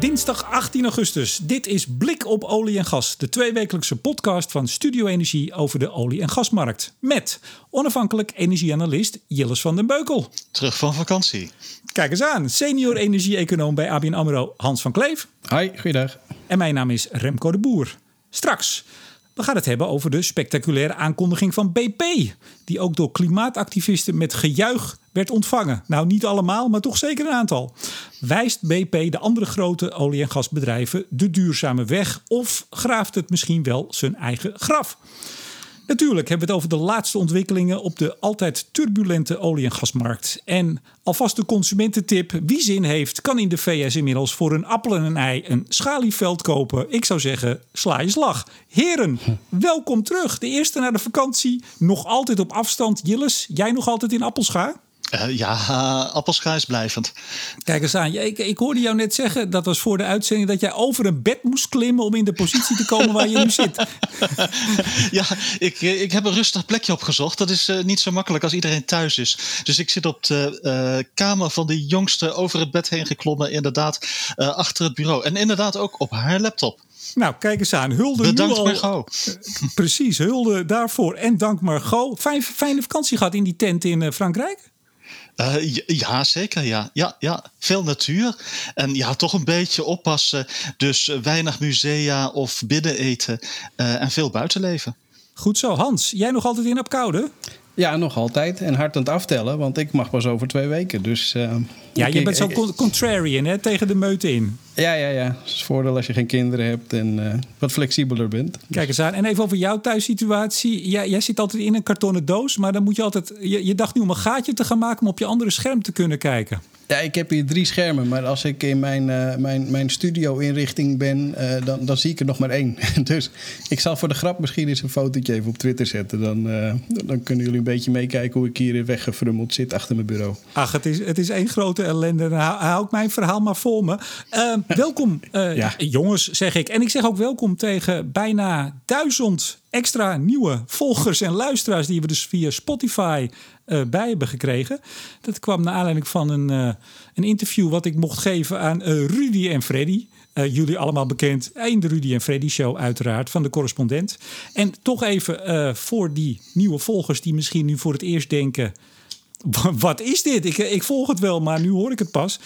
dinsdag 18 augustus. Dit is Blik op olie en gas, de tweewekelijkse podcast van Studio Energie over de olie- en gasmarkt. Met onafhankelijk energieanalist Jilles van den Beukel. Terug van vakantie. Kijk eens aan, senior energie-econoom bij ABN AMRO Hans van Kleef. Hoi, goeiedag. En mijn naam is Remco de Boer. Straks we gaan het hebben over de spectaculaire aankondiging van BP, die ook door klimaatactivisten met gejuich werd ontvangen. Nou, niet allemaal, maar toch zeker een aantal. Wijst BP de andere grote olie- en gasbedrijven de duurzame weg of graaft het misschien wel zijn eigen graf? Natuurlijk hebben we het over de laatste ontwikkelingen op de altijd turbulente olie- en gasmarkt. En alvast de consumententip: wie zin heeft, kan in de VS inmiddels voor een appel en een ei een schalieveld kopen. Ik zou zeggen, sla je slag. Heren, welkom terug. De eerste na de vakantie, nog altijd op afstand. Jilles, jij nog altijd in Appelscha? Uh, ja, appelscha is blijvend. Kijk eens aan. Ik, ik, hoorde jou net zeggen, dat was voor de uitzending, dat jij over een bed moest klimmen om in de positie te komen waar je nu zit. ja, ik, ik heb een rustig plekje opgezocht. Dat is uh, niet zo makkelijk als iedereen thuis is. Dus ik zit op de uh, kamer van de jongste over het bed heen geklommen, inderdaad, achter het bureau. En inderdaad ook op haar laptop. Nou, kijk eens aan. Hulde Bedankt nu al. Margot. Precies, hulde daarvoor. En dank Margot. Fijn, fijne vakantie gehad in die tent in Frankrijk? Uh, ja, zeker. Ja. Ja, ja. Veel natuur. En ja, toch een beetje oppassen. Dus weinig musea of binneneten. Uh, en veel buitenleven. Goed zo. Hans, jij nog altijd in Apkoude? Ja, nog altijd. En hard aan het aftellen, want ik mag pas over twee weken. Dus, uh, ja, je bent zo contrarian, hè? Tegen de meute in. Ja, ja, ja. Dat is het voordeel als je geen kinderen hebt en uh, wat flexibeler bent. Kijk eens aan. En even over jouw thuissituatie. Jij, jij zit altijd in een kartonnen doos, maar dan moet je altijd... Je, je dacht nu om een gaatje te gaan maken om op je andere scherm te kunnen kijken. Ja, ik heb hier drie schermen, maar als ik in mijn, uh, mijn, mijn studio-inrichting ben, uh, dan, dan zie ik er nog maar één. dus ik zal voor de grap misschien eens een fotootje even op Twitter zetten. Dan, uh, dan kunnen jullie een beetje meekijken hoe ik hier weggefrummeld zit achter mijn bureau. Ach, het is, het is één grote ellende. Hou, ik mijn verhaal maar voor me. welkom, ja. jongens, zeg ik. En ik zeg ook welkom tegen bijna duizend extra nieuwe volgers en luisteraars die we dus via Spotify uh, bij hebben gekregen. Dat kwam naar aanleiding van een, uh, een interview wat ik mocht geven aan uh, Rudy en Freddy. jullie allemaal bekend in de Rudy en Freddy show uiteraard van de correspondent. En toch even voor die nieuwe volgers die misschien nu voor het eerst denken... wat is dit? Ik, ik volg het wel, maar nu hoor ik het pas.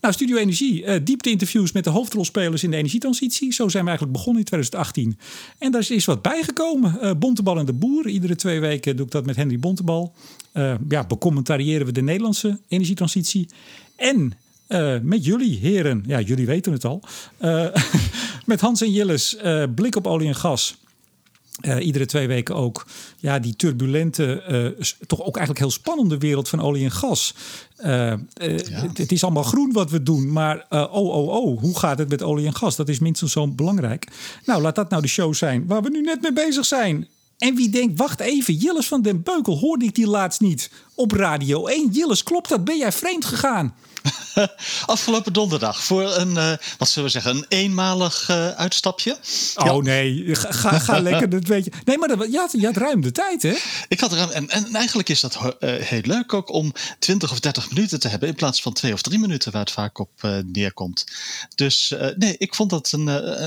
Nou, Studio Energie, uh, diepte-interviews met de hoofdrolspelers in de energietransitie. Zo zijn we eigenlijk begonnen in 2018. En daar is wat bijgekomen. Uh, Bontebal en de Boer. Iedere twee weken doe ik dat met Henry Bontebal. Uh, ja, becommentariëren we de Nederlandse energietransitie. En met jullie, heren, ja, jullie weten het al. met Hans en Jilles, blik op olie en gas. Uh, iedere twee weken ook ja, die turbulente, uh, toch ook eigenlijk heel spannende wereld van olie en gas. Uh, ja. het, het, is allemaal groen wat we doen, maar oh, oh, oh, hoe gaat het met olie en gas? Dat is minstens zo belangrijk. Nou, laat dat nou de show zijn waar we nu net mee bezig zijn. En wie denkt, wacht even, Jilles van den Beukel, hoorde ik die laatst niet op Radio 1? Jilles, klopt dat? Ben jij vreemd gegaan? Afgelopen donderdag voor een, uh, wat zullen we zeggen, een eenmalig uh, uitstapje. Oh ja. nee, ga, ga lekker, dat weet je. Nee, maar dat, je, had, je had ruim de tijd, hè? Ik had ruim, en, en eigenlijk is dat uh, heel leuk ook om 20 of 30 minuten te hebben in plaats van twee of drie minuten waar het vaak op neerkomt. Dus nee, ik vond dat een,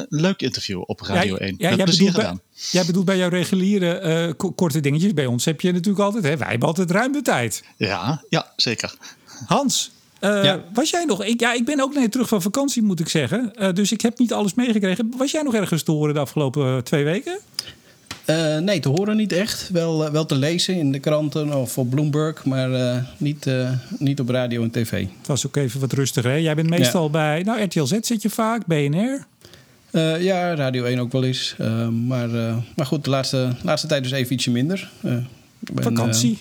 leuk interview op Radio ja, 1. Ja, Met plezier bedoelt, gedaan. bij, jij bedoelt bij jouw reguliere korte dingetjes. Bij ons heb je natuurlijk altijd, hè? wij hebben altijd ruim de tijd. Ja, ja zeker. Hans, uh, Ja. Was jij nog? Ik, ja, ik ben ook net terug van vakantie, moet ik zeggen. Uh, dus ik heb niet alles meegekregen. Was jij nog ergens te horen de afgelopen uh, twee weken? Uh, nee, te horen niet echt. Wel, wel te lezen in de kranten of op Bloomberg, maar niet, niet op radio en tv. Het was ook even wat rustiger. Hè? Jij bent meestal ja. bij nou, RTL Z zit je vaak, BNR. ja, Radio 1 ook wel eens. maar, maar goed, de laatste, laatste tijd dus even ietsje minder. Ben, Vakantie.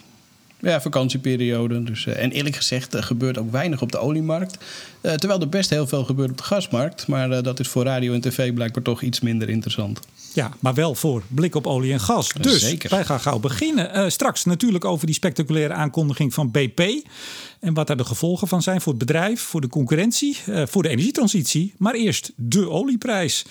Ja, vakantieperiode. Dus, uh, en eerlijk gezegd, er gebeurt ook weinig op de oliemarkt. Uh, terwijl er best heel veel gebeurt op de gasmarkt. Maar uh, dat is voor radio en tv blijkbaar toch iets minder interessant. Ja, maar wel voor blik op olie en gas. Dus Zeker. wij gaan gauw beginnen. Uh, straks natuurlijk over die spectaculaire aankondiging van BP. En wat daar de gevolgen van zijn voor het bedrijf, voor de concurrentie, uh, voor de energietransitie. Maar eerst de olieprijs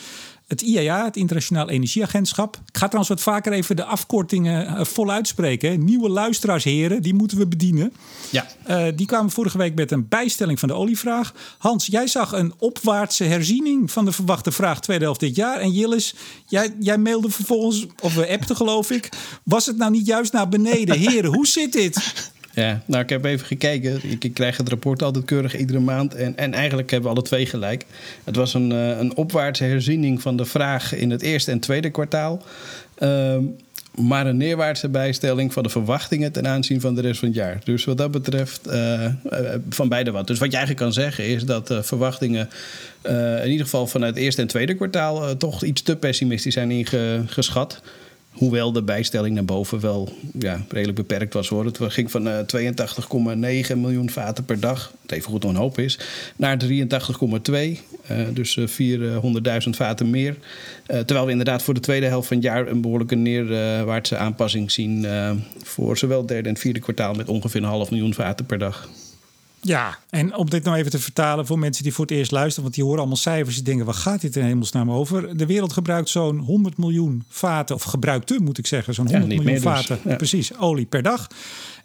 het IEA, het Internationaal Energieagentschap. Ik ga trouwens wat vaker even de afkortingen uh, voluit spreken. Nieuwe luisteraarsheren, die moeten we bedienen. Ja. Uh, die kwamen vorige week met een bijstelling van de olievraag. Hans, jij zag een opwaartse herziening van de verwachte vraag tweede helft dit jaar. En Jillis, jij, jij mailde vervolgens, of we appten geloof ik. Was het nou niet juist naar beneden? Heren, hoe zit dit? Ja, nou, ik heb even gekeken. Ik, ik, krijg het rapport altijd keurig iedere maand. En, en eigenlijk hebben we alle twee gelijk. Het was een, uh, een opwaartse herziening van de vraag in het eerste en tweede kwartaal. Uh, maar een neerwaartse bijstelling van de verwachtingen ten aanzien van de rest van het jaar. Dus wat dat betreft, uh, van beide wat. Dus wat je eigenlijk kan zeggen is dat verwachtingen in ieder geval vanuit het eerste en tweede kwartaal toch iets te pessimistisch zijn ingeschat. Hoewel de bijstelling naar boven wel ja, redelijk beperkt was hoor. Het ging van uh, eh, 82,9 miljoen vaten per dag, wat even goed een hoop is, naar 83,2. Uh, eh, dus uh, eh, 400.000 vaten meer. terwijl we inderdaad voor de tweede helft van het jaar een behoorlijke neerwaartse aanpassing zien. voor zowel derde en vierde kwartaal met ongeveer een half miljoen vaten per dag. Ja, en om dit nou even te vertalen voor mensen die voor het eerst luisteren, want die horen allemaal cijfers, die denken, waar gaat dit in hemelsnaam over? De wereld gebruikt zo'n 100 miljoen vaten, of gebruikte moet ik zeggen, zo'n 100 miljoen dus. vaten, precies, olie per dag.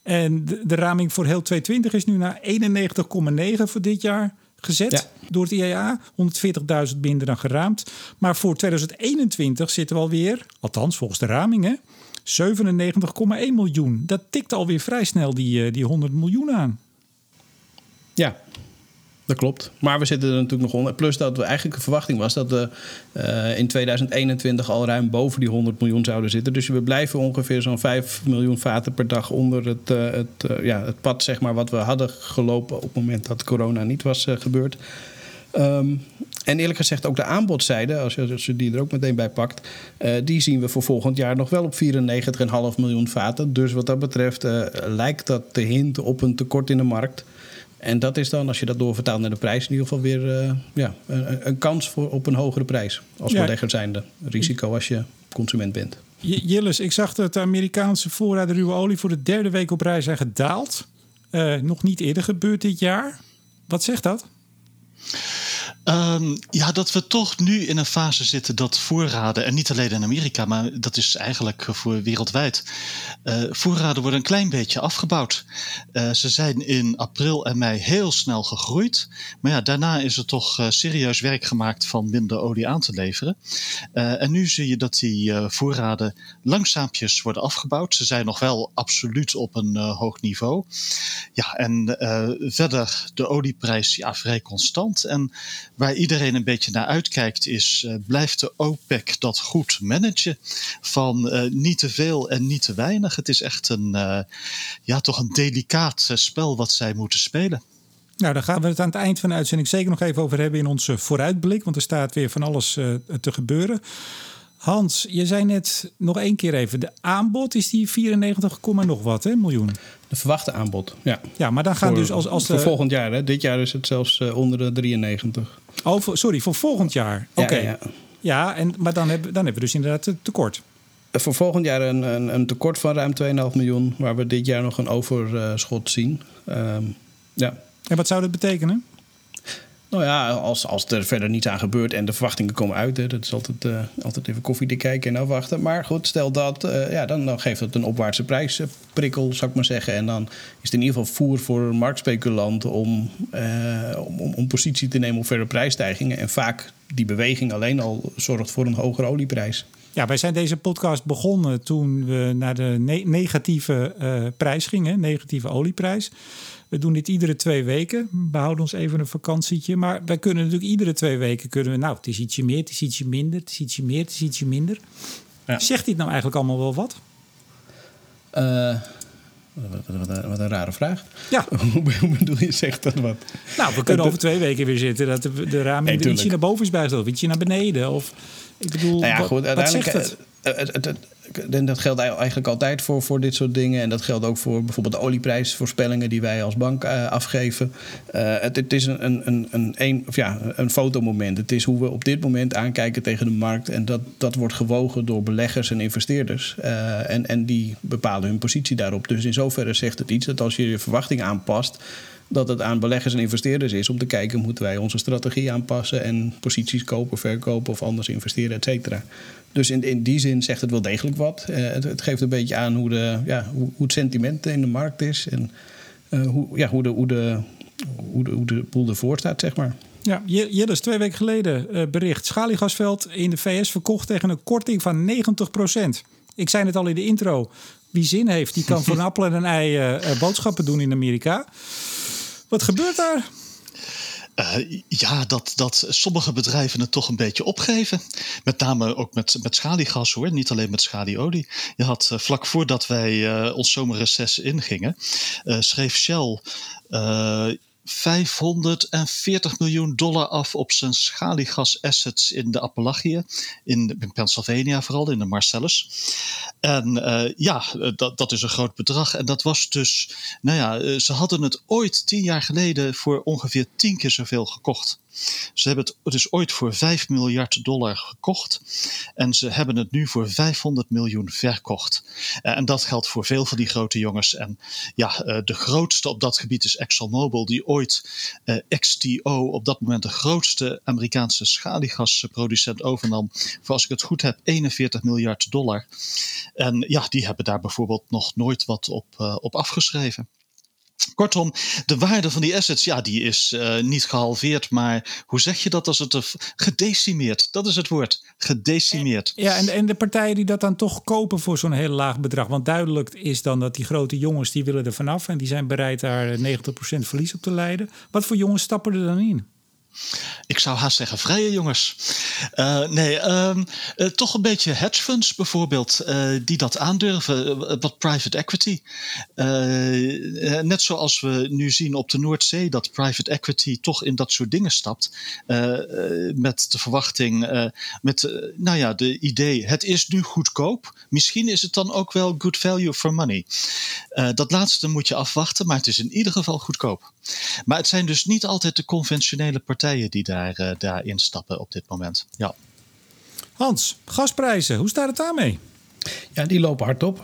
En de, de, raming voor heel 2020 is nu naar 91,9 voor dit jaar gezet door het IEA. 140.000 minder dan geraamd. Maar voor 2021 zitten we alweer, althans volgens de ramingen, 97,1 miljoen. Dat tikt alweer vrij snel die, eh, die 100 miljoen aan. Ja, dat klopt. Maar we zitten er natuurlijk nog onder. Plus dat we eigenlijk de verwachting was dat we uh, in 2021 al ruim boven die 100 miljoen zouden zitten. Dus we blijven ongeveer zo'n 5 miljoen vaten per dag onder het, uh, het, uh, ja, het pad zeg maar, wat we hadden gelopen op het moment dat corona niet was gebeurd. Um, en eerlijk gezegd, ook de aanbodzijde, als je, die er ook meteen bij pakt, die zien we voor volgend jaar nog wel op 94,5 miljoen vaten. Dus wat dat betreft lijkt dat te hinten op een tekort in de markt. En dat is dan, als je dat doorvertaalt naar de prijs, in ieder geval weer uh, ja, een, een, kans voor, op een hogere prijs. Als ja. belegger zijnde. Risico als je consument bent. Jillis, ik zag dat de Amerikaanse voorraden ruwe olie voor de derde week op rij zijn gedaald. Uh, nog niet eerder gebeurd dit jaar. Wat zegt dat? Um, ja, dat we toch nu in een fase zitten dat voorraden, en niet alleen in Amerika, maar dat is eigenlijk voor wereldwijd, uh, voorraden worden een klein beetje afgebouwd. Uh, ze zijn in april en mei heel snel gegroeid, maar ja, daarna is er toch uh, serieus werk gemaakt van minder olie aan te leveren. en nu zie je dat die voorraden langzaampjes worden afgebouwd. Ze zijn nog wel absoluut op een hoog niveau. Ja, en verder de olieprijs ja, vrij constant. En waar iedereen een beetje naar uitkijkt is, uh, blijft de OPEC dat goed managen? Van uh, niet te veel en niet te weinig. Het is echt een, uh, ja, toch een delicaat spel wat zij moeten spelen. Nou, daar gaan we het aan het eind van de uitzending zeker nog even over hebben in onze vooruitblik. Want er staat weer van alles te gebeuren. Hans, je zei net nog één keer even. De aanbod is die 94, nog wat hè, miljoen. De verwachte aanbod, ja. Ja, maar dan gaan voor, dus als... als voor volgend jaar, hè? Dit jaar is het zelfs uh, onder de 93. Oh, voor, sorry, voor volgend jaar. Oké. Okay. Ja, ja, ja. en, maar dan hebben, dan hebben we dus inderdaad een tekort. Uh, voor volgend jaar een, een, een, tekort van ruim 2,5 miljoen... waar we dit jaar nog een overschot zien. Uh, ja. En wat zou dat betekenen? Nou ja, als, als er verder niets aan gebeurt en de verwachtingen komen uit, hè, dat is altijd, uh, altijd even koffie kijken en afwachten. Maar goed, stel dat, uh, ja, dan, dan geeft het een opwaartse prijsprikkel, zou ik maar zeggen. En dan is het in ieder geval voer voor marktspeculanten om, om, om, positie te nemen op verder prijsstijgingen. En vaak die beweging alleen al zorgt voor een hogere olieprijs. Ja, wij zijn deze podcast begonnen toen we naar de ne negatieve prijs gingen, negatieve olieprijs. We doen dit iedere twee weken. We behouden ons even een vakantietje. Maar wij kunnen natuurlijk iedere twee weken kunnen we. Nou, het is ietsje meer, het is ietsje minder, het is ietsje meer, het is ietsje minder. Ja. Zegt dit nou eigenlijk allemaal wel wat? Uh, wat, een rare vraag. Ja. Hoe bedoel je, zegt dat wat? Nou, we kunnen over twee weken weer zitten. Dat de, de nee, ietsje naar boven is bijgesteld. Of ietsje naar beneden. Of, ik bedoel, nou ja, goed, wat, wat zegt het? En dat geldt eigenlijk altijd voor, voor dit soort dingen. En dat geldt ook voor bijvoorbeeld de olieprijsvoorspellingen die wij als bank uh, afgeven. Uh, het, het, is een, een, een, een, of ja, een fotomoment. Het is hoe we op dit moment aankijken tegen de markt. En dat, dat wordt gewogen door beleggers en investeerders. En, en die bepalen hun positie daarop. Dus in zoverre zegt het iets dat als je je verwachting aanpast dat het aan beleggers en investeerders is om te kijken... moeten wij onze strategie aanpassen en posities kopen, verkopen of anders investeren, et cetera. Dus in, in die zin zegt het wel degelijk wat. Uh, het, het, geeft een beetje aan hoe, de, ja, hoe, hoe, het sentiment in de markt is... en uh, hoe, ja, hoe, de, hoe, de, hoe, de, hoe de boel ervoor staat, zeg maar. Ja, Jillis, twee weken geleden uh, bericht. Schaliegasveld in de VS verkocht tegen een korting van 90% Ik zei het al in de intro. Wie zin heeft, die kan voor een appel en een ei boodschappen doen in Amerika. Wat gebeurt daar? Uh, ja, dat, dat sommige bedrijven het toch een beetje opgeven. Met name ook met, met schaliegas hoor, niet alleen met schalieolie. Je had uh, vlak voordat wij uh, ons zomerreces ingingen, schreef Shell 540 miljoen dollar af op zijn schaliegas-assets in de Appalachië, in, Pennsylvania vooral, in de Marcellus. En uh, ja, dat, dat is een groot bedrag. En dat was dus, nou ja, eh, ze hadden het ooit tien jaar geleden voor ongeveer tien keer zoveel gekocht. Ze hebben het dus ooit voor 5 miljard dollar gekocht. En ze hebben het nu voor 500 miljoen verkocht. Eh, en dat geldt voor veel van die grote jongens. En ja, eh, de grootste op dat gebied is ExxonMobil, die ooit eh, XTO, op dat moment de grootste Amerikaanse schaliegasproducent, overnam. Voor als ik het goed heb, 41 miljard dollar. En ja, die hebben daar bijvoorbeeld nog nooit wat op, op afgeschreven. Kortom, de waarde van die assets, ja, die is uh, niet gehalveerd, maar hoe zeg je dat als het er gedecimeerd? Dat is het woord, gedecimeerd. Ja, en, en de partijen die dat dan toch kopen voor zo'n heel laag bedrag, want duidelijk is dan dat die grote jongens die willen er vanaf en die zijn bereid daar 90% verlies op te leiden. Wat voor jongens stappen er dan in? Ik zou haast zeggen vrije jongens. Uh, nee, um, uh, toch een beetje hedge funds bijvoorbeeld, uh, die dat aandurven, wat private equity. net zoals we nu zien op de Noordzee, dat private equity toch in dat soort dingen stapt. met de verwachting, met nou ja, de idee, het is nu goedkoop. Misschien is het dan ook wel good value for money. dat laatste moet je afwachten, maar het is in ieder geval goedkoop. Maar het zijn dus niet altijd de conventionele partijen die daar, uh, daarin stappen op dit moment. Ja. Hans, gasprijzen, hoe staat het daarmee? Ja, die lopen hard op.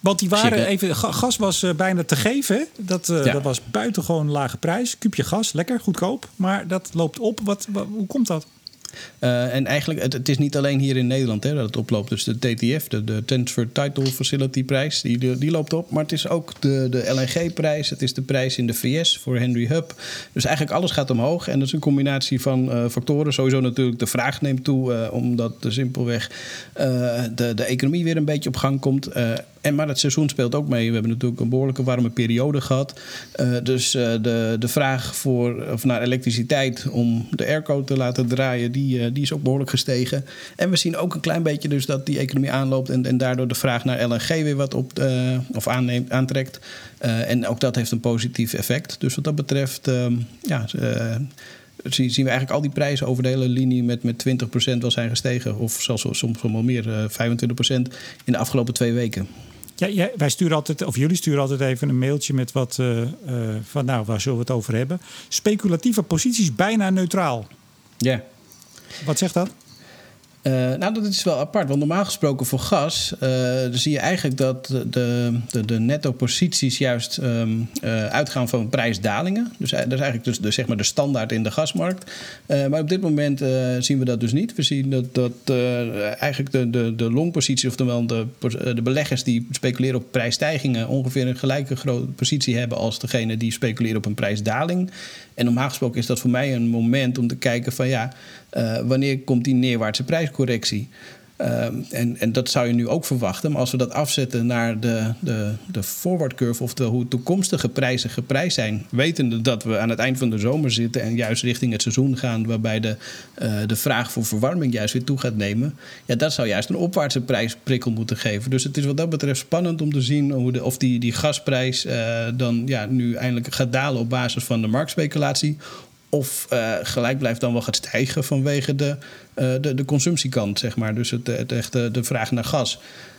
Want die waren even, gas was uh, bijna te geven. Dat, uh, ja. dat was buitengewoon lage prijs. Kuubje gas, lekker, goedkoop. Maar dat loopt op. Wat, wat hoe komt dat? Uh, en eigenlijk, het, het, is niet alleen hier in Nederland hè, dat het oploopt. Dus de TTF, de, de Transfer Title Facility prijs, die, die loopt op. Maar het is ook de, de LNG-prijs. Het is de prijs in de VS voor Henry Hub. Dus eigenlijk alles gaat omhoog. En dat is een combinatie van uh, factoren. Sowieso natuurlijk de vraag neemt toe, uh, omdat de simpelweg de, de economie weer een beetje op gang komt. En, maar het seizoen speelt ook mee. We hebben natuurlijk een behoorlijke warme periode gehad. Uh, dus uh, de, de vraag voor, of naar elektriciteit om de airco te laten draaien, die, uh, die is ook behoorlijk gestegen. En we zien ook een klein beetje dus dat die economie aanloopt en, en daardoor de vraag naar LNG weer wat op, of aantrekt. en ook dat heeft een positief effect. Dus wat dat betreft, ja zien we eigenlijk al die prijzen over de hele linie met, met 20% wel zijn gestegen. Of zelfs soms wel meer, 25% in de afgelopen twee weken. Ja, ja, wij sturen altijd, of jullie sturen altijd even een mailtje met wat uh, uh, van, nou, waar zullen we het over hebben? Speculatieve posities bijna neutraal. Ja. Wat zegt dat? Uh, nou, dat is wel apart. Want normaal gesproken voor gas uh, zie je eigenlijk dat de, de, de netto-posities juist um, uh, uitgaan van prijsdalingen. Dus dat is eigenlijk dus de, zeg maar de standaard in de gasmarkt. maar op dit moment zien we dat dus niet. We zien dat, dat eigenlijk de, de, de longpositie, oftewel de, de beleggers die speculeren op prijsstijgingen, ongeveer een gelijke grote positie hebben als degene die speculeren op een prijsdaling. En normaal gesproken is dat voor mij een moment om te kijken van ja, uh, wanneer komt die neerwaartse prijscorrectie? Uh, en, en dat zou je nu ook verwachten. Maar als we dat afzetten naar de, de, de forward curve, oftewel hoe toekomstige prijzen geprijsd zijn, wetende dat we aan het eind van de zomer zitten en juist richting het seizoen gaan, waarbij de, uh, de vraag voor verwarming juist weer toe gaat nemen, ja, dat zou juist een opwaartse prijsprikkel moeten geven. Dus het is wat dat betreft spannend om te zien hoe de, of die, die gasprijs dan ja, nu eindelijk gaat dalen op basis van de marktspeculatie of gelijk blijft dan wel gaat stijgen vanwege de, de, de consumptiekant, zeg maar. Dus het, het de vraag naar gas.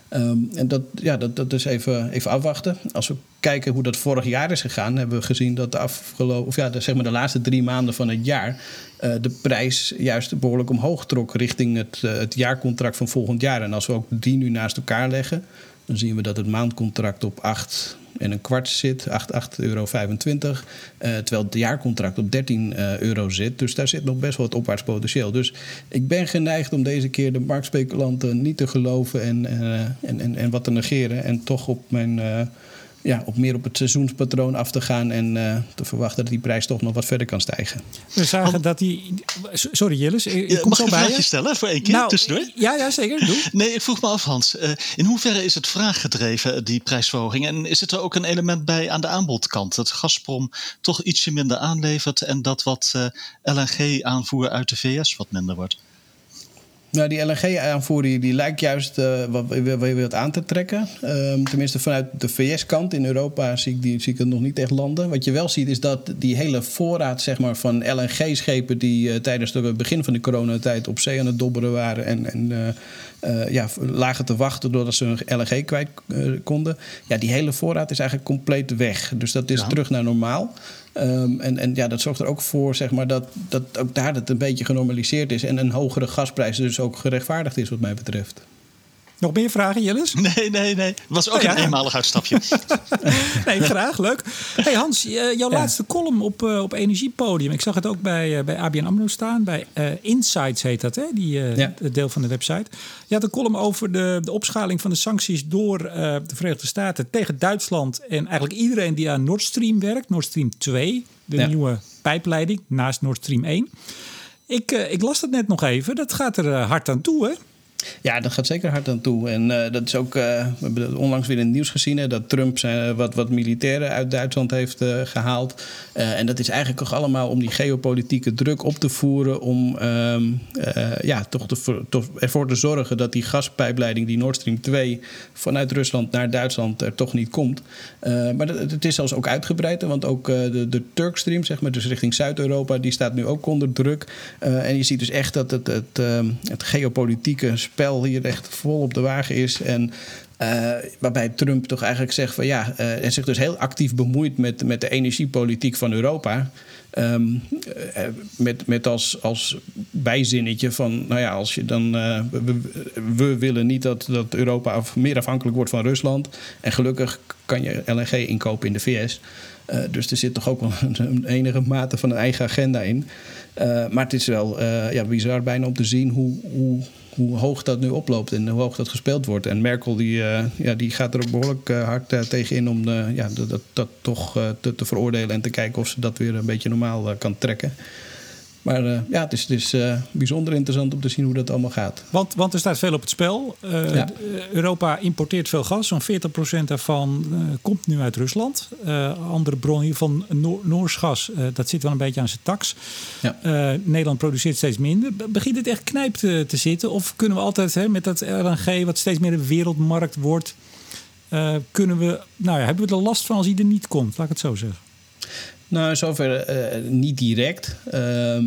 Ehm, en dat, ja, dat, dat is even, even afwachten. Als we kijken hoe dat vorig jaar is gegaan, hebben we gezien dat de afgelopen, of ja, de, zeg maar de laatste drie maanden van het jaar uh, de prijs juist behoorlijk omhoog trok richting het, het jaarcontract van volgend jaar. En als we ook die nu naast elkaar leggen, dan zien we dat het maandcontract op 8 en een kwart zit, 8,25 euro. Uh, terwijl het jaarcontract op 13 uh, euro zit. Dus daar zit nog best wel wat opwaarts potentieel. Dus ik ben geneigd om deze keer de marktspeculanten niet te geloven en, uh, en, en, en wat te negeren. En toch op mijn ja, op meer op het seizoenspatroon af te gaan en uh, te verwachten dat die prijs toch nog wat verder kan stijgen. We zagen dat die. Sorry, Jillis. Ik ja, kom mag zo bij je stellen voor één keer nou, tussendoor? Ja, ja zeker. Doe. Nee, ik vroeg me af, Hans. Uh, in hoeverre is het vraaggedreven, die prijsverhoging? En is er ook een element bij aan de aanbodkant? Dat Gazprom toch ietsje minder aanlevert en dat wat uh, LNG-aanvoer uit de VS wat minder wordt? Nou, die LNG-aanvoer die, die, lijkt juist uh, wat, wat aan te trekken. Um, tenminste, vanuit de VS-kant in Europa zie ik, die, zie ik het nog niet echt landen. Wat je wel ziet is dat die hele voorraad zeg maar, van LNG-schepen... die uh, tijdens het begin van de coronatijd op zee aan het dobberen waren... en, en uh, ja, lagen te wachten doordat ze hun LNG kwijt konden. Ja, die hele voorraad is eigenlijk compleet weg. Dus dat is terug naar normaal. Um, en, en ja, dat zorgt er ook voor zeg maar, dat, dat ook daar het een beetje genormaliseerd is. En een hogere gasprijs dus ook gerechtvaardigd is, wat mij betreft. Nog meer vragen, Jillis? Nee, nee, nee. Het was ook een eenmalig uitstapje. nee, graag. Leuk. Hey Hans, jouw laatste column op, uh, op Energiepodium. Ik zag het ook bij, uh, bij ABN AMRO staan. Bij uh, Insights heet dat, hè? Die, ja. deel van de website. Je had een column over de, de opschaling van de sancties door de Verenigde Staten tegen Duitsland. En eigenlijk iedereen die aan Nord Stream werkt. Nord Stream 2, de ja. nieuwe pijpleiding naast Nord Stream 1. Ik, ik las dat net nog even. Dat gaat er hard aan toe, hè? Ja, dat gaat zeker hard aan toe. En uh, dat is ook, uh, we hebben onlangs weer in het nieuws gezien, dat Trump zijn, wat, wat militairen uit Duitsland heeft gehaald. en dat is eigenlijk ook allemaal om die geopolitieke druk op te voeren. Om ehm, ja, toch, te, toch ervoor te zorgen dat die gaspijpleiding, die Nord Stream 2, vanuit Rusland naar Duitsland er toch niet komt. maar dat, het is zelfs ook uitgebreid, want ook de, de Turkstream, zeg maar, dus richting Zuid-Europa, die staat nu ook onder druk. en je ziet dus echt dat het, het, het, het geopolitieke spel hier echt vol op de wagen is. En uh, waarbij Trump toch eigenlijk zegt van ja, uh, en zich dus heel actief bemoeit met, met de energiepolitiek van Europa. Um, uh, met, met als, als bijzinnetje van, nou ja, als je dan. We, we, willen niet dat, dat Europa meer afhankelijk wordt van Rusland. En gelukkig kan je LNG inkopen in de VS. dus er zit toch ook wel een, enige mate van een eigen agenda in. maar het is wel ja, bizar bijna om te zien hoe, hoe hoe hoog dat nu oploopt en hoe hoog dat gespeeld wordt. En Merkel die, uh, ja, die gaat er ook behoorlijk uh, hard uh, tegen in om ja, dat, dat, dat toch te, te, veroordelen en te kijken of ze dat weer een beetje normaal kan trekken. Maar uh, ja, het is, het is uh, bijzonder interessant om te zien hoe dat allemaal gaat. Want, want er staat veel op het spel. Ja. Europa importeert veel gas. Zo'n 40% daarvan komt nu uit Rusland. andere bronnen van Noor, Noors gas, dat zit wel een beetje aan zijn tax. Ja. Nederland produceert steeds minder. Begint het echt knijp te, te zitten? Of kunnen we altijd hè, met dat LNG, wat steeds meer een wereldmarkt wordt... kunnen we, nou ja, hebben we er last van als hij er niet komt? Laat ik het zo zeggen. Nou, zover uh, niet direct. Uh,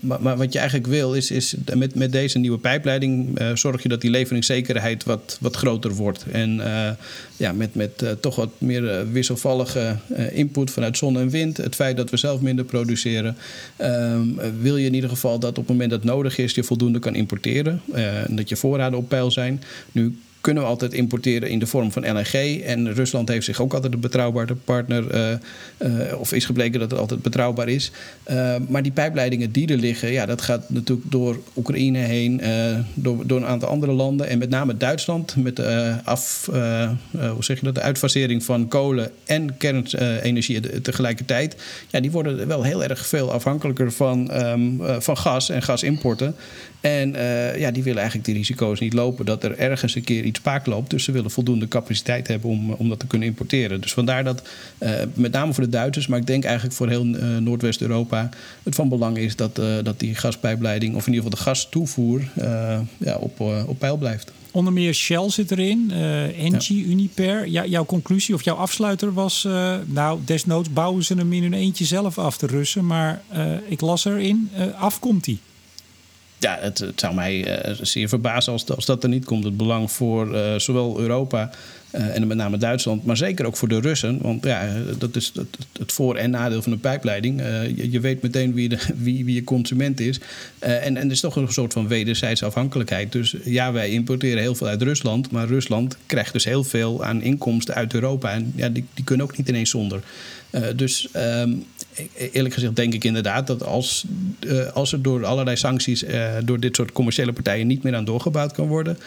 maar, wat je eigenlijk wil is, is met, met deze nieuwe pijpleiding uh, zorg je dat die leveringszekerheid wat, wat groter wordt. En ja, met, met toch wat meer wisselvallige input vanuit zon en wind, het feit dat we zelf minder produceren, ehm, wil je in ieder geval dat op het moment dat nodig is, je voldoende kan importeren. en dat je voorraden op peil zijn. Nu kunnen we altijd importeren in de vorm van LNG. En Rusland heeft zich ook altijd een betrouwbare partner, uh, uh, of is gebleken dat het altijd betrouwbaar is. Uh, maar die pijpleidingen die er liggen, ja, dat gaat natuurlijk door Oekraïne heen, door, door een aantal andere landen. En met name Duitsland, met de, af, hoe zeg je dat, de uitfasering van kolen en kernenergie tegelijkertijd. Ja, die worden wel heel erg veel afhankelijker van, um, van gas en gasimporten. En uh, ja, die willen eigenlijk die risico's niet lopen dat er ergens een keer iets paak loopt. Dus ze willen voldoende capaciteit hebben om, om dat te kunnen importeren. Dus vandaar dat, uh, met name voor de Duitsers, maar ik denk eigenlijk voor heel uh, Noordwest-Europa, het van belang is dat, dat die gaspijpleiding, of in ieder geval de gastoevoer, ja, op, op peil blijft. Onder meer Shell zit erin, uh, Engie, Uniper. Ja, jouw conclusie of jouw afsluiter was... Uh, nou, desnoods bouwen ze hem in hun eentje zelf af, de Russen. Maar uh, ik las erin, af komt hij. Ja, het, zou mij zeer verbazen als, als dat er niet komt. Het belang voor zowel Europa uh, en met name Duitsland, maar zeker ook voor de Russen. Want ja, dat is het, het voor- en nadeel van een pijpleiding. Uh, je, weet meteen wie, de, wie, wie je consument is. En, en er is toch een soort van wederzijdse afhankelijkheid. Dus ja, wij importeren heel veel uit Rusland. Maar Rusland krijgt dus heel veel aan inkomsten uit Europa. En ja, die, die kunnen ook niet ineens zonder. dus um, eerlijk gezegd denk ik inderdaad dat als, als er door allerlei sancties... door dit soort commerciële partijen niet meer aan doorgebouwd kan worden...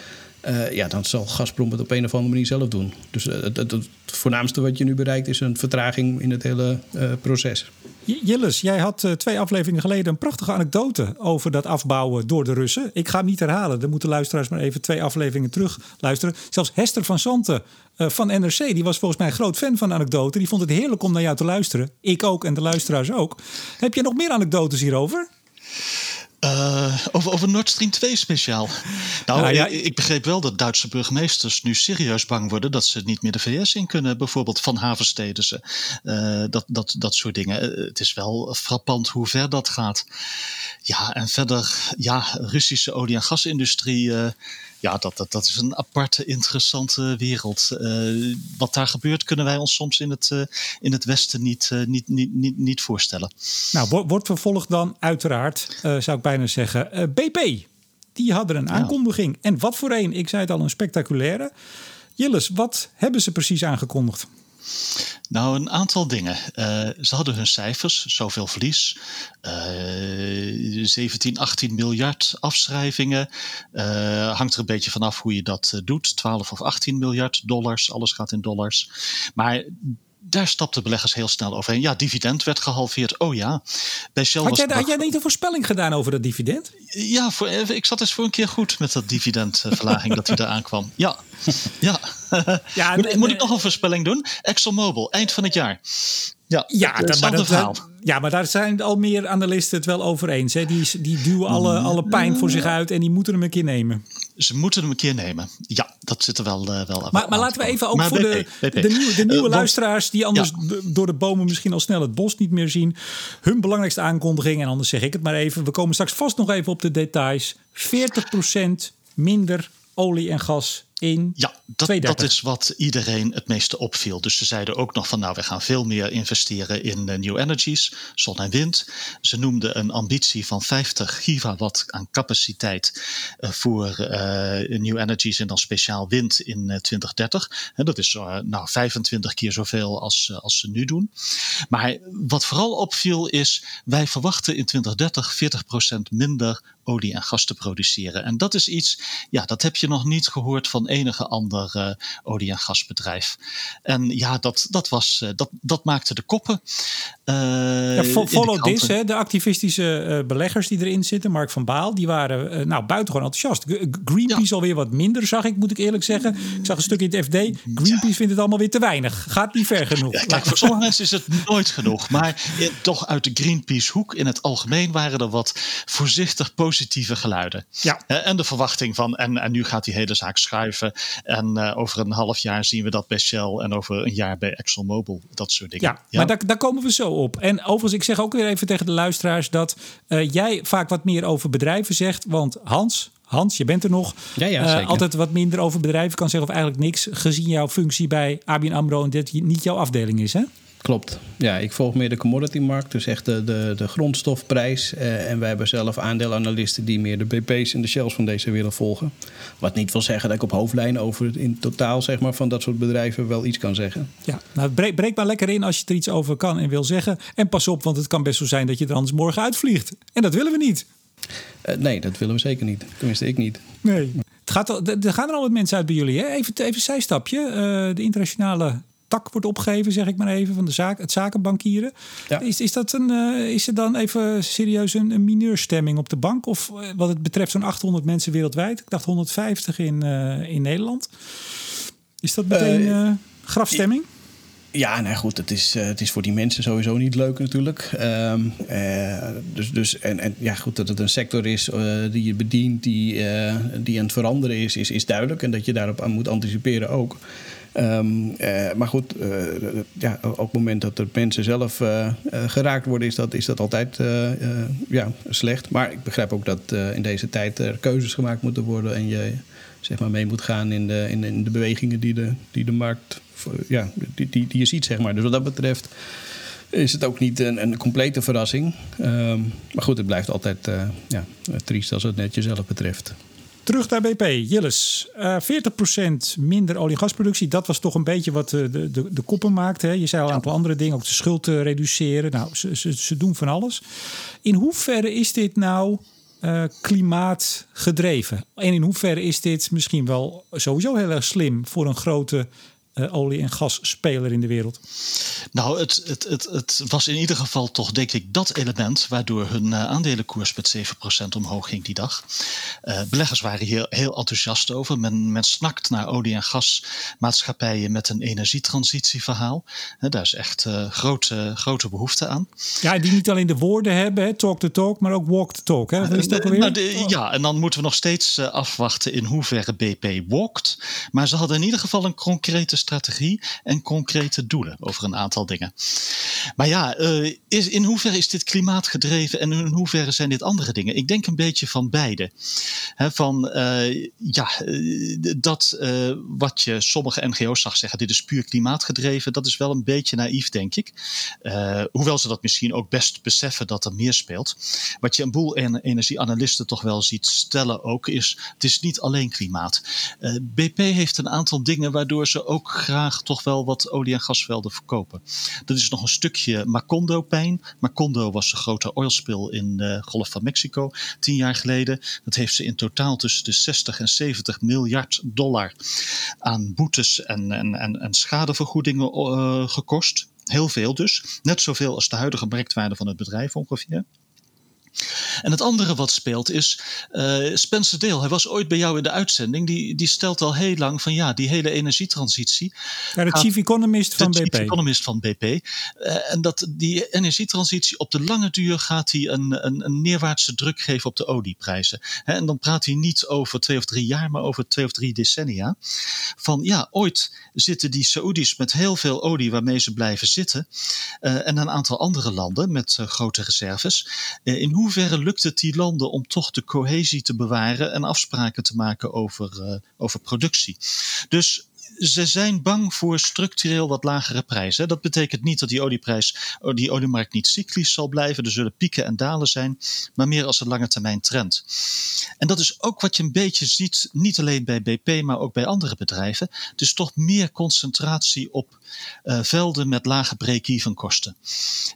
Uh, ja, dan zal Gazprom het op een of andere manier zelf doen. Dus uh, het, voornaamste wat je nu bereikt is een vertraging in het hele uh, proces. Jilles, jij had twee afleveringen geleden een prachtige anekdote over dat afbouwen door de Russen. Ik ga hem niet herhalen, dan moeten luisteraars maar even twee afleveringen terug luisteren. Zelfs Hester van Santen van NRC, die was volgens mij een groot fan van de anekdote. Die vond het heerlijk om naar jou te luisteren. Ik ook en de luisteraars ook. Heb je nog meer anekdotes hierover? Uh, over, over Nord Stream 2 speciaal. Nou, nou ja, ik, ik, begreep wel dat Duitse burgemeesters nu serieus bang worden dat ze niet meer de VS in kunnen. Bijvoorbeeld van havensteden, ze. Uh, dat, dat, dat soort dingen. Uh, het is wel frappant hoe ver dat gaat. Ja, en verder, ja, Russische olie- en gasindustrie ja, dat, dat, dat is een aparte, interessante wereld. Uh, wat daar gebeurt, kunnen wij ons soms in het, uh, in het Westen niet, uh, niet, niet, niet, niet voorstellen. Nou, wordt vervolgd dan uiteraard, zou ik bijna zeggen, BP. Die hadden een aankondiging. En wat voor een, ik zei het al, een spectaculaire. Jilles, wat hebben ze precies aangekondigd? Nou, een aantal dingen. Uh, ze hadden hun cijfers, zoveel verlies, uh, 17, 18 miljard afschrijvingen. Uh, hangt er een beetje vanaf hoe je dat doet. 12 of 18 miljard dollars, alles gaat in dollars. Maar daar stapten beleggers heel snel overheen. Ja, dividend werd gehalveerd. Oh ja. Bij Shell had, jij, had jij niet een voorspelling gedaan over dat dividend? Ja, voor, ik zat eens voor een keer goed met dat dividendverlaging dat hij eraan kwam. Ja, ja. ja moet, moet ik nog een voorspelling doen? ExxonMobil, eind van het jaar. Ja, ja dat, maar dat, ja, maar daar zijn al meer analisten het wel over eens. Hè? Die, die duwen alle, alle pijn voor zich uit en die moeten hem een keer nemen. Ze moeten hem een keer nemen. Ja, dat zit er wel, uh, wel Maar, maar laten we even ook voor de, de nieuwe, de nieuwe uh, luisteraars... die anders ja. door de bomen misschien al snel het bos niet meer zien... hun belangrijkste aankondiging, en anders zeg ik het maar even... we komen straks vast nog even op de details. 40% minder olie en gas in ja, dat, dat, is wat iedereen het meeste opviel. Dus ze zeiden ook nog van nou, we gaan veel meer investeren in uh, new energies, zon en wind. Ze noemden een ambitie van 50 gigawatt aan capaciteit uh, voor uh, new energies en dan speciaal wind in 2030. En dat is nou 25 keer zoveel als, als ze nu doen. Maar wat vooral opviel is, wij verwachten in 2030 40% minder olie en gas te produceren. En dat is iets, ja, dat heb je nog niet gehoord van enige ander uh, olie- en gasbedrijf. En ja, dat, dat, was, uh, dat, dat maakte de koppen. Uh, ja, follow this, hè, de activistische beleggers die erin zitten, Mark van Baal, die waren nou buitengewoon enthousiast. Greenpeace ja. alweer wat minder, zag ik, moet ik eerlijk zeggen. Ik zag een stuk in het FD. Greenpeace ja. vindt het allemaal weer te weinig. Gaat niet ver genoeg. Kijk, voor sommige mensen is het nooit genoeg. Maar toch uit de Greenpeace-hoek in het algemeen waren er wat voorzichtig positieve geluiden. Ja. En de verwachting van, en, en nu gaat die hele zaak schuiven. En uh, over een half jaar zien we dat bij Shell en over een jaar bij ExxonMobil. Dat soort dingen. Ja, ja? maar daar, daar, komen we zo op. En overigens, ik zeg ook weer even tegen de luisteraars dat uh, jij vaak wat meer over bedrijven zegt. Want Hans, Hans, je bent er nog. Ja, ja, uh, altijd wat minder over bedrijven kan zeggen of eigenlijk niks. Gezien jouw functie bij ABN AMRO en dit niet jouw afdeling is, hè? Klopt. Ja, ik volg meer de commodity-markt, dus echt de, de, de grondstofprijs. Uh, en wij hebben zelf aandeelanalisten die meer de BP's en de Shells van deze wereld volgen. Wat niet wil zeggen dat ik op hoofdlijnen over in totaal zeg maar, van dat soort bedrijven wel iets kan zeggen. Ja, nou breek, breek maar lekker in als je er iets over kan en wil zeggen. En pas op, want het kan best zo zijn dat je er anders morgen uitvliegt. En dat willen we niet. Uh, nee, dat willen we zeker niet. Tenminste, ik niet. Nee. Het gaat al, er gaan er al wat mensen uit bij jullie. Hè? Even, even een zijstapje. Uh, de internationale tak wordt opgegeven, zeg ik maar even, van de zaak, het zakenbankieren. Ja. Is, is, dat een, uh, is er dan even serieus een, een mineurstemming op de bank? Of uh, wat het betreft zo'n 800 mensen wereldwijd? Ik dacht 150 in, uh, in Nederland. Is dat meteen grafstemming? Ja, nou goed, het is, het is voor die mensen sowieso niet leuk natuurlijk. Ehm, dus, dus, en, en ja, goed, dat het een sector is die je bedient, die, die aan het veranderen is, is, is duidelijk. En dat je daarop aan moet anticiperen ook. Um, uh, maar goed, uh, ja, op het moment dat er mensen zelf uh, geraakt worden, is dat, is dat altijd ja, slecht. Maar ik begrijp ook dat in deze tijd er keuzes gemaakt moeten worden en je zeg maar, mee moet gaan in de, in, de bewegingen die de, die de markt, ja, die, die, die je ziet. Zeg maar. Dus wat dat betreft is het ook niet een, een complete verrassing. Um, maar goed, het blijft altijd ja, triest als het net jezelf betreft. Terug naar BP. Jilles, uh, eh, 40% minder olie- en gasproductie. Dat was toch een beetje wat de, de, de koppen maakte. Hè? Je zei al een aantal andere dingen. Ook de schuld te reduceren. Nou, ze, ze, ze doen van alles. In hoeverre is dit nou uh, klimaatgedreven? En in hoeverre is dit misschien wel sowieso heel erg slim voor een grote uh, olie- en gasspeler in de wereld? Nou, het, het, het, het was in ieder geval toch, denk ik, dat element waardoor hun uh, aandelenkoers met 7% omhoog ging die dag. Uh, beleggers waren hier heel enthousiast over. Men, men snakt naar olie- en gasmaatschappijen met een energietransitieverhaal. Daar is echt grote, grote behoefte aan. Ja, die niet alleen de woorden hebben, hè, talk the talk, maar ook walk the talk. Hè? Is dat nou, de, ja, en dan moeten we nog steeds afwachten in hoeverre BP walkt. Maar ze hadden in ieder geval een concrete strategie en concrete doelen over een aantal dingen. Maar ja, uh, is, in hoeverre is dit klimaatgedreven en in hoeverre zijn dit andere dingen? Ik denk een beetje van beide. Van uh, ja, uh, dat wat je sommige NGO's zag zeggen, dit is puur klimaatgedreven, dat is wel een beetje naïef, denk ik. hoewel ze dat misschien ook best beseffen dat er meer speelt. Wat je een boel energieanalisten toch wel ziet stellen ook, is het is niet alleen klimaat. BP heeft een aantal dingen waardoor ze ook graag toch wel wat olie- en gasvelden verkopen. Dat is nog een stukje Macondo-pijn. Macondo was de grote oilspil in de Golf van Mexico tien jaar geleden. Dat heeft ze in totaal tussen de 60 en 70 miljard dollar aan boetes en, en, en, en schadevergoedingen uh, gekost. Heel veel dus. Net zoveel als de huidige marktwaarde van het bedrijf ongeveer. En het andere wat speelt is uh, Spencer Dale. Hij was ooit bij jou in de uitzending. Die, die stelt al heel lang van ja, die hele energietransitie. Ja, de chief economist van de BP. Chief economist van BP. Uh, en dat die energietransitie op de lange duur gaat hij een, een, een neerwaartse druk geven op de olieprijzen. He, en dan praat hij niet over twee of drie jaar, maar over twee of drie decennia. Van ja, ooit zitten die Saoedi's met heel veel olie waarmee ze blijven zitten. Uh, en een aantal andere landen met grote reserves. in hoe hoeverre lukt het die landen om toch de cohesie te bewaren en afspraken te maken over, uh, over productie? Dus ze zijn bang voor structureel wat lagere prijzen. Dat betekent niet dat die olieprijs, die oliemarkt niet cyclisch zal blijven. Er zullen pieken en dalen zijn, maar meer als een lange termijn trend. En dat is ook wat je een beetje ziet, niet alleen bij BP, maar ook bij andere bedrijven. Dus toch meer concentratie op uh, velden met lage break-even kosten.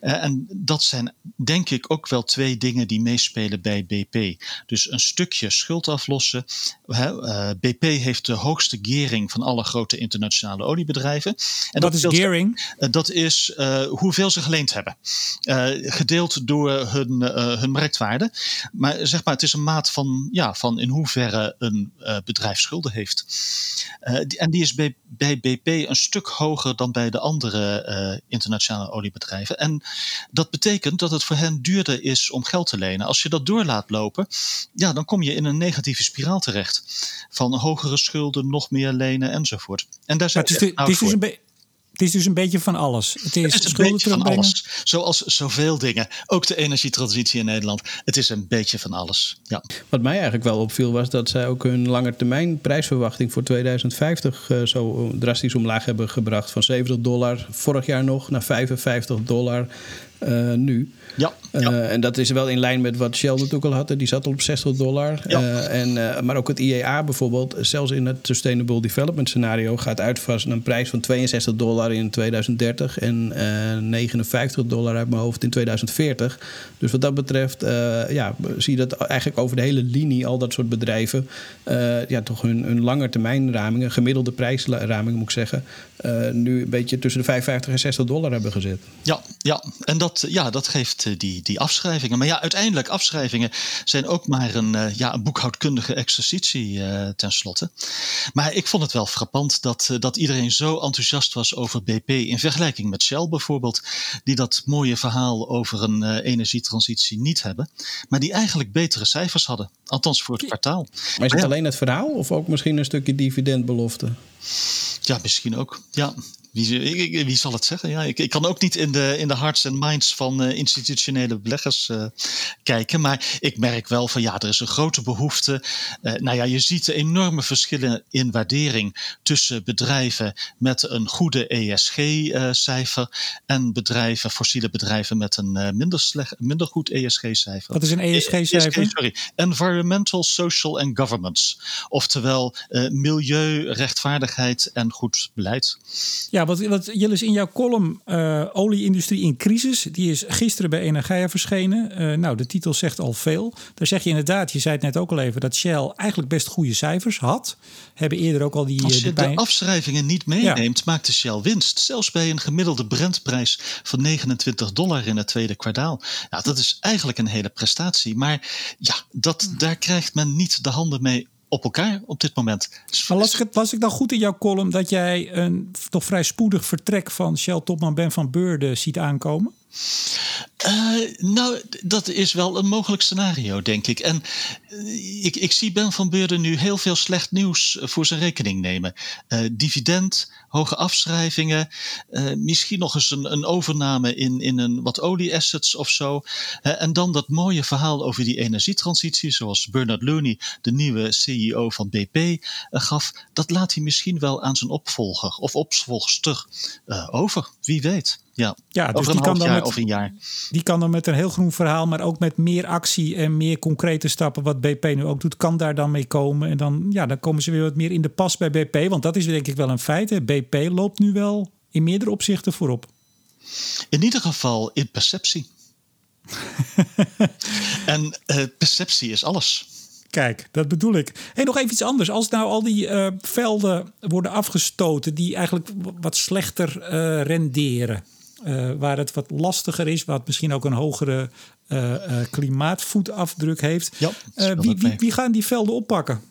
Uh, en dat zijn denk ik ook wel twee dingen die meespelen bij BP. Dus een stukje schuld aflossen. Uh, BP heeft de hoogste gering van alle grote internationale oliebedrijven. En Wat dat is gearing? dat is hoeveel ze geleend hebben. gedeeld door hun, hun marktwaarde. Maar zeg maar, het is een maat van, ja, van in hoeverre een bedrijf schulden heeft. en die is bij, bij BP een stuk hoger dan bij de andere uh, internationale oliebedrijven. En dat betekent dat het voor hen duurder is om geld te lenen. Als je dat door laat lopen, ja, dan kom je in een negatieve spiraal terecht. Van hogere schulden, nog meer lenen enzovoort. En daar zijn het is, het is dus een beetje het is dus een beetje van alles. Het is, het is een beetje van alles. Zoals zoveel dingen. Ook de energietransitie in Nederland. Het is een beetje van alles. Ja. Wat mij eigenlijk wel opviel was dat zij ook hun langetermijn prijsverwachting voor 2050 uh, zo drastisch omlaag hebben gebracht. Van 70 dollar vorig jaar nog naar 55 dollar uh, nu. Ja, ja. Uh, en dat is wel in lijn met wat Shell natuurlijk al had. Die zat al op 60 dollar. Ja. Uh, en, uh, maar ook het IEA bijvoorbeeld, zelfs in het Sustainable Development scenario, gaat uit van een prijs van 62 dollar in 2030 en 59 dollar uit mijn hoofd in 2040. Dus wat dat betreft, ja, zie je dat eigenlijk over de hele linie al dat soort bedrijven, ja, toch hun, hun langetermijnramingen, gemiddelde prijsramingen moet ik zeggen, nu een beetje tussen de 55 en 60 dollar hebben gezet. Ja, ja. en dat, ja, dat geeft die, die afschrijvingen. Maar ja, uiteindelijk afschrijvingen zijn ook maar een, ja, een boekhoudkundige exercitie tenslotte. Maar ik vond het wel frappant dat, dat iedereen zo enthousiast was over BP in vergelijking met Shell bijvoorbeeld, die dat mooie verhaal over een energietransitie niet hebben, maar die eigenlijk betere cijfers hadden. Althans voor het kwartaal. Maar is het alleen het verhaal of ook misschien een stukje dividendbelofte? Ja, misschien ook. Ja, wie, wie, zal het zeggen? Ja, ik, ik, kan ook niet in de, in de hearts en minds van uh, institutionele beleggers uh, kijken. Maar ik merk wel van ja, er is een grote behoefte. Uh, nou ja, je ziet enorme verschillen in waardering tussen bedrijven met een goede ESG-cijfer en bedrijven, fossiele bedrijven met een minder, slecht, minder goed ESG-cijfer. Wat is een ESG-cijfer? ESG, sorry. Environmental, Social and Governance. Oftewel milieu, rechtvaardigheid en goed beleid. Ja, wat, wat Jillis in jouw column uh, Olieindustrie in crisis, die is gisteren bij Energia verschenen. Uh, nou, de titel zegt al veel. Daar zeg je inderdaad, je zei het net ook al even, dat Shell eigenlijk best goede cijfers had. Hebben eerder ook al die. Als je de, de afschrijvingen niet meeneemt, ja. maakt de Shell winst. Zelfs bij een gemiddelde Brentprijs van 29 dollar in het tweede kwartaal. Ja, dat is eigenlijk een hele prestatie. Maar ja, dat, daar krijgt men niet de handen mee op elkaar op dit moment. Las ik, ik dan goed in jouw column dat jij een toch vrij spoedig vertrek van Shell-topman Ben van Beurden ziet aankomen? Uh, nou, dat is wel een mogelijk scenario, denk ik. En uh, ik, ik, zie Ben van Beurden nu heel veel slecht nieuws voor zijn rekening nemen. Dividend, hoge afschrijvingen, misschien nog eens een, een, overname in, in een wat olieassets of zo. en dan dat mooie verhaal over die energietransitie, zoals Bernard Looney, de nieuwe CEO van BP, gaf. Dat laat hij misschien wel aan zijn opvolger of opvolgster over. Wie weet. Ja, ja dus over een half jaar met, of een jaar. Die kan dan met een heel groen verhaal, maar ook met meer actie en meer concrete stappen, wat BP nu ook doet, kan daar dan mee komen. En dan, ja, dan komen ze weer wat meer in de pas bij BP. Want dat is denk ik wel een feit. Hè. BP loopt nu wel in meerdere opzichten voorop. In ieder geval in perceptie. en uh, perceptie is alles. Kijk, dat bedoel ik. Hey, nog even iets anders. Als nou al die uh, velden worden afgestoten die eigenlijk wat slechter uh, renderen. Uh, waar het wat lastiger is, wat misschien ook een hogere klimaatvoetafdruk heeft. Ja, wie, wie, wie, gaan die velden oppakken?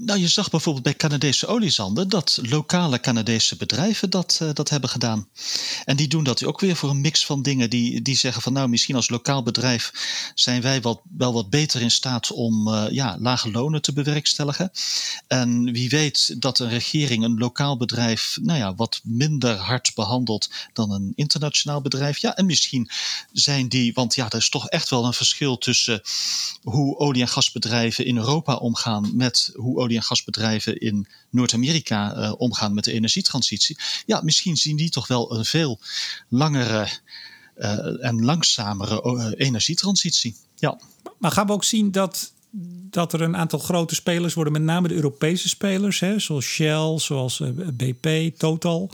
Nou, je zag bijvoorbeeld bij Canadese oliezanden dat lokale Canadese bedrijven dat, uh, dat hebben gedaan. En die doen dat ook weer voor een mix van dingen. Die, die zeggen van nou, misschien als lokaal bedrijf zijn wij wat, wel wat beter in staat om uh, ja, lage lonen te bewerkstelligen. En wie weet dat een regering een lokaal bedrijf nou ja, wat minder hard behandelt dan een internationaal bedrijf. Ja, en misschien zijn die, want ja, er is toch echt wel een verschil tussen hoe olie- en gasbedrijven in Europa omgaan met hoe olie- en gasbedrijven in Noord-Amerika uh, omgaan met de energietransitie. Ja, misschien zien die toch wel een veel langere uh, en langzamere uh, energietransitie. Ja. Maar gaan we ook zien dat dat er een aantal grote spelers worden, met name de Europese spelers, hè, zoals Shell, zoals BP, Total,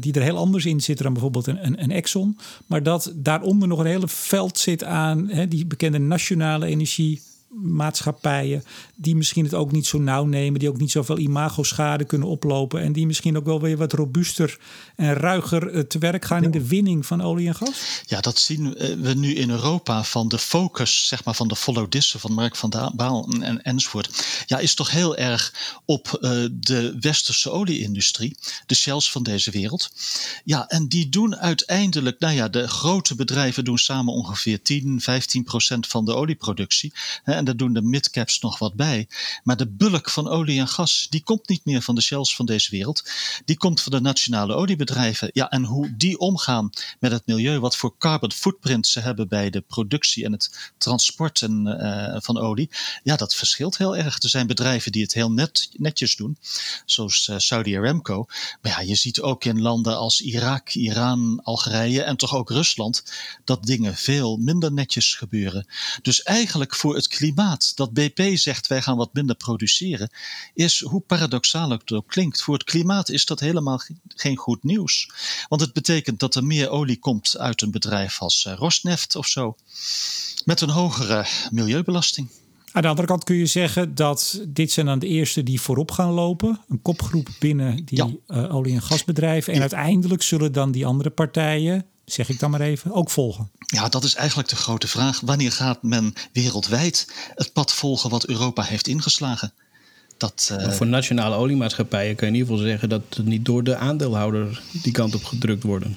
die er heel anders in zitten dan bijvoorbeeld een, een, een, Exxon. Maar dat daaronder nog een hele veld zit aan hè, die bekende nationale energie maatschappijen die misschien het ook niet zo nauw nemen, die ook niet zoveel imago-schade kunnen oplopen en die misschien ook wel weer wat robuuster en ruiger eh, te werk gaan in de winning van olie en gas? Ja, dat zien eh, we nu in Europa van de focus, zeg maar van de follow this van Mark van Baal en enzovoort. Ja, is toch heel erg op uh, de westerse olieindustrie, de shells van deze wereld. Ja, en die doen uiteindelijk, nou ja, de grote bedrijven doen samen ongeveer 10, 15 procent van de olieproductie. Hè, en daar doen de midcaps nog wat bij. Maar de bulk van olie en gas, die komt niet meer van de shells van deze wereld. Die komt van de nationale oliebedrijven. Ja, en hoe die omgaan met het milieu, wat voor carbon footprint ze hebben bij de productie en het transport en, uh, van olie. Ja, dat verschilt heel erg. Er zijn bedrijven die het heel net, netjes doen, zoals uh, Saudi Aramco. Maar ja, je ziet ook in landen als Irak, Iran, Algerije en toch ook Rusland dat dingen veel minder netjes gebeuren. Dus eigenlijk voor het klimaat klimaat, dat BP zegt wij gaan wat minder produceren, is hoe paradoxaal het ook klinkt. Voor het klimaat is dat helemaal geen goed nieuws. Want het betekent dat er meer olie komt uit een bedrijf als eh, Rosneft of zo, met een hogere milieubelasting. Aan de andere kant kun je zeggen dat dit zijn dan de eerste die voorop gaan lopen. Een kopgroep binnen die ja. uh, olie- en gasbedrijven. En uiteindelijk zullen dan die andere partijen zeg ik dan maar even, ook volgen? Ja, dat is eigenlijk de grote vraag. Wanneer gaat men wereldwijd het pad volgen wat Europa heeft ingeslagen? Dat, uh... Voor nationale oliemaatschappijen kan je in ieder geval zeggen dat het niet door de aandeelhouder die kant op gedrukt worden.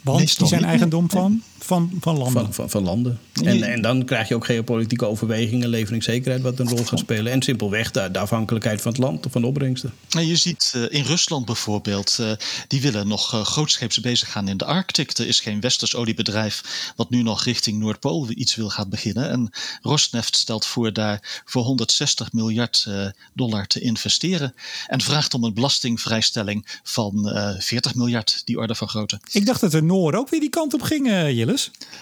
Want die zijn eigendom van? Van, van landen. Van, van, van landen. En, en dan krijg je ook geopolitieke overwegingen, leveringszekerheid wat een rol gaat spelen. En simpelweg de, de afhankelijkheid van het land of van de opbrengsten. je ziet uh, in Rusland bijvoorbeeld, uh, die willen nog uh, grootscheeps bezig gaan in de Arctic. Er is geen westers oliebedrijf wat nu nog richting Noordpool iets wil gaan beginnen. En Rosneft stelt voor daar voor 160 miljard dollar te investeren. En vraagt om een belastingvrijstelling van 40 miljard, die orde van grootte. Ik dacht dat de Noor ook weer die kant op gingen,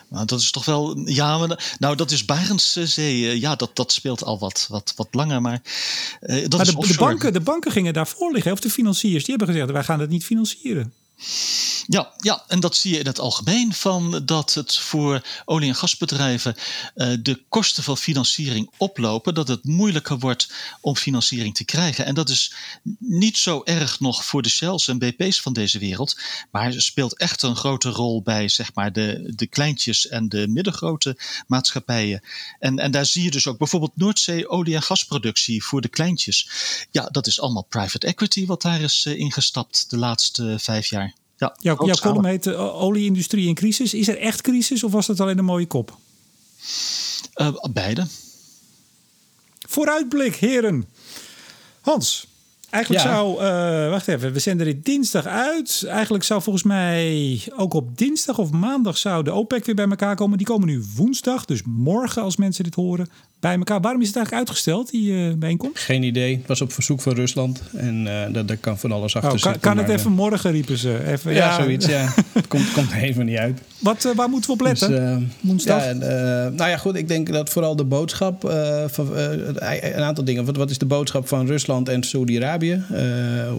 Nou, dat is toch wel. Ja, maar, nou, dat is Barentszee. Eh, ja, dat, dat speelt al wat, wat, wat langer. Maar, uh, dat maar de, de, banken, de banken gingen daarvoor liggen. Of de financiers. Die hebben gezegd: wij gaan het niet financieren. Ja, ja, en dat zie je in het algemeen van dat het voor olie- en gasbedrijven uh, de kosten van financiering oplopen, dat het moeilijker wordt om financiering te krijgen. En dat is niet zo erg nog voor de Shells en BP's van deze wereld, maar speelt echt een grote rol bij zeg maar de, de kleintjes en de middengrote maatschappijen. En, en daar zie je dus ook bijvoorbeeld Noordzee olie- en gasproductie voor de kleintjes. Ja, dat is allemaal private equity wat daar is uh, ingestapt de laatste vijf jaar. Ja, jouw, jouw column heet uh, Olieindustrie in crisis. Is er echt crisis of was dat alleen een mooie kop? Uh, beide. Vooruitblik, heren. Hans, Eigenlijk zou, uh, wacht even, we zenden dit dinsdag uit. Eigenlijk zou volgens mij ook op dinsdag of maandag zou de OPEC weer bij elkaar komen. Die komen nu woensdag, dus morgen als mensen dit horen, bij elkaar. Waarom is het eigenlijk uitgesteld, die uh, bijeenkomst? Geen idee. Het was op verzoek van Rusland en uh, daar, kan van alles achter oh, kan, zitten. Kan het even morgen, riepen ze. Even, ja, ja, zoiets, ja. het komt, komt even niet uit. Wat, waar moeten we op letten? Dus, woensdag? Ja, nou ja, goed. Ik denk dat vooral de boodschap van een aantal dingen. Wat, wat is de boodschap van Rusland en Saudi-Arabië?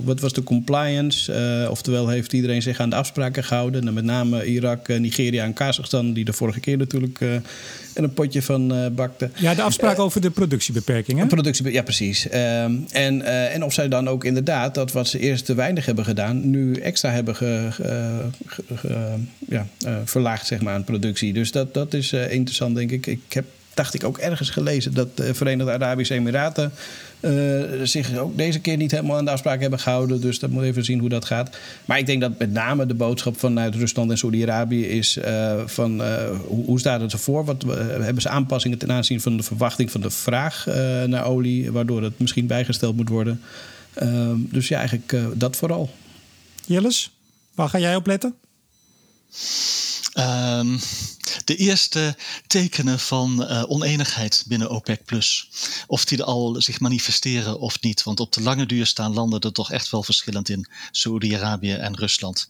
Wat was de compliance? Oftewel heeft iedereen zich aan de afspraken gehouden. Nou, met name Irak, Nigeria en Kazachstan, die de vorige keer natuurlijk uh, een potje van bakten. Ja, de afspraak over de productiebeperkingen. Productie, ja, precies. Ehm, en, en of zij dan ook inderdaad dat wat ze eerst te weinig hebben gedaan, nu extra hebben ge, ge, ge, ja, verlaagd zeg maar, aan productie. Dus dat, dat is interessant, denk ik. Ik heb dacht ik ook ergens gelezen dat de Verenigde Arabische Emiraten uh, zich ook deze keer niet helemaal aan de afspraak hebben gehouden. Dus dat moet even zien hoe dat gaat. Maar ik denk dat met name de boodschap vanuit Rusland en Saudi-Arabië is uh, van uh, hoe, hoe, staat het ervoor? Wat hebben ze aanpassingen ten aanzien van de verwachting van de vraag naar olie, waardoor het misschien bijgesteld moet worden? Ehm, dus ja, eigenlijk dat vooral. Jilles, waar ga jij op letten? Um, de eerste tekenen van uh, oneenigheid binnen OPEC Plus. Of die er al zich manifesteren of niet. Want op de lange duur staan landen er toch echt wel verschillend in. Saudi-Arabië en Rusland.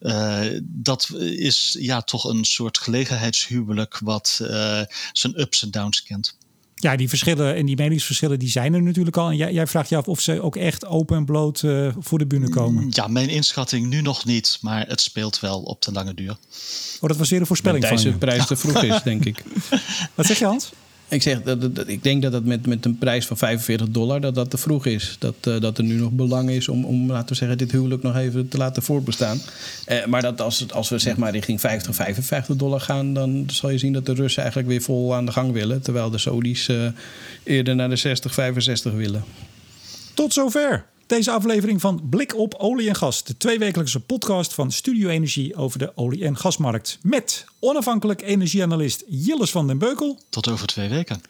Uh, dat is ja toch een soort gelegenheidshuwelijk wat uh, zijn ups en downs kent. Ja, die verschillen en die meningsverschillen die zijn er natuurlijk al. En jij, jij vraagt je af of ze ook echt open en bloot uh, voor de bühne komen. Ja, mijn inschatting nu nog niet, maar het speelt wel op de lange duur. Oh, dat was weer een voorspelling van Deze prijs te vroeg is, denk ik. Wat zeg je, Hans? Ik zeg dat, dat, ik denk dat het met, met een prijs van 45 dollar dat dat te vroeg is. Dat, uh, dat er nu nog belang is om, om, laten we zeggen, dit huwelijk nog even te laten voortbestaan. Uh, maar dat als, als we zeg maar richting 50, 55 dollar gaan, dan zal je zien dat de Russen eigenlijk weer vol aan de gang willen. Terwijl de Saudis uh, eerder naar de 60, 65 willen. Tot zover deze aflevering van Blik op Olie en Gas. De tweewekelijkse podcast van Studio Energie over de olie- en gasmarkt. Met onafhankelijk energieanalist Jilles van den Beukel. Tot over twee weken.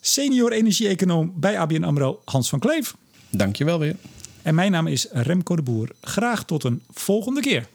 Senior energie-econoom bij ABN AMRO Hans van Kleef. Dankjewel weer. En mijn naam is Remco de Boer. Graag tot een volgende keer.